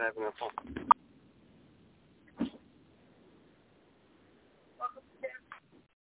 having a on phone.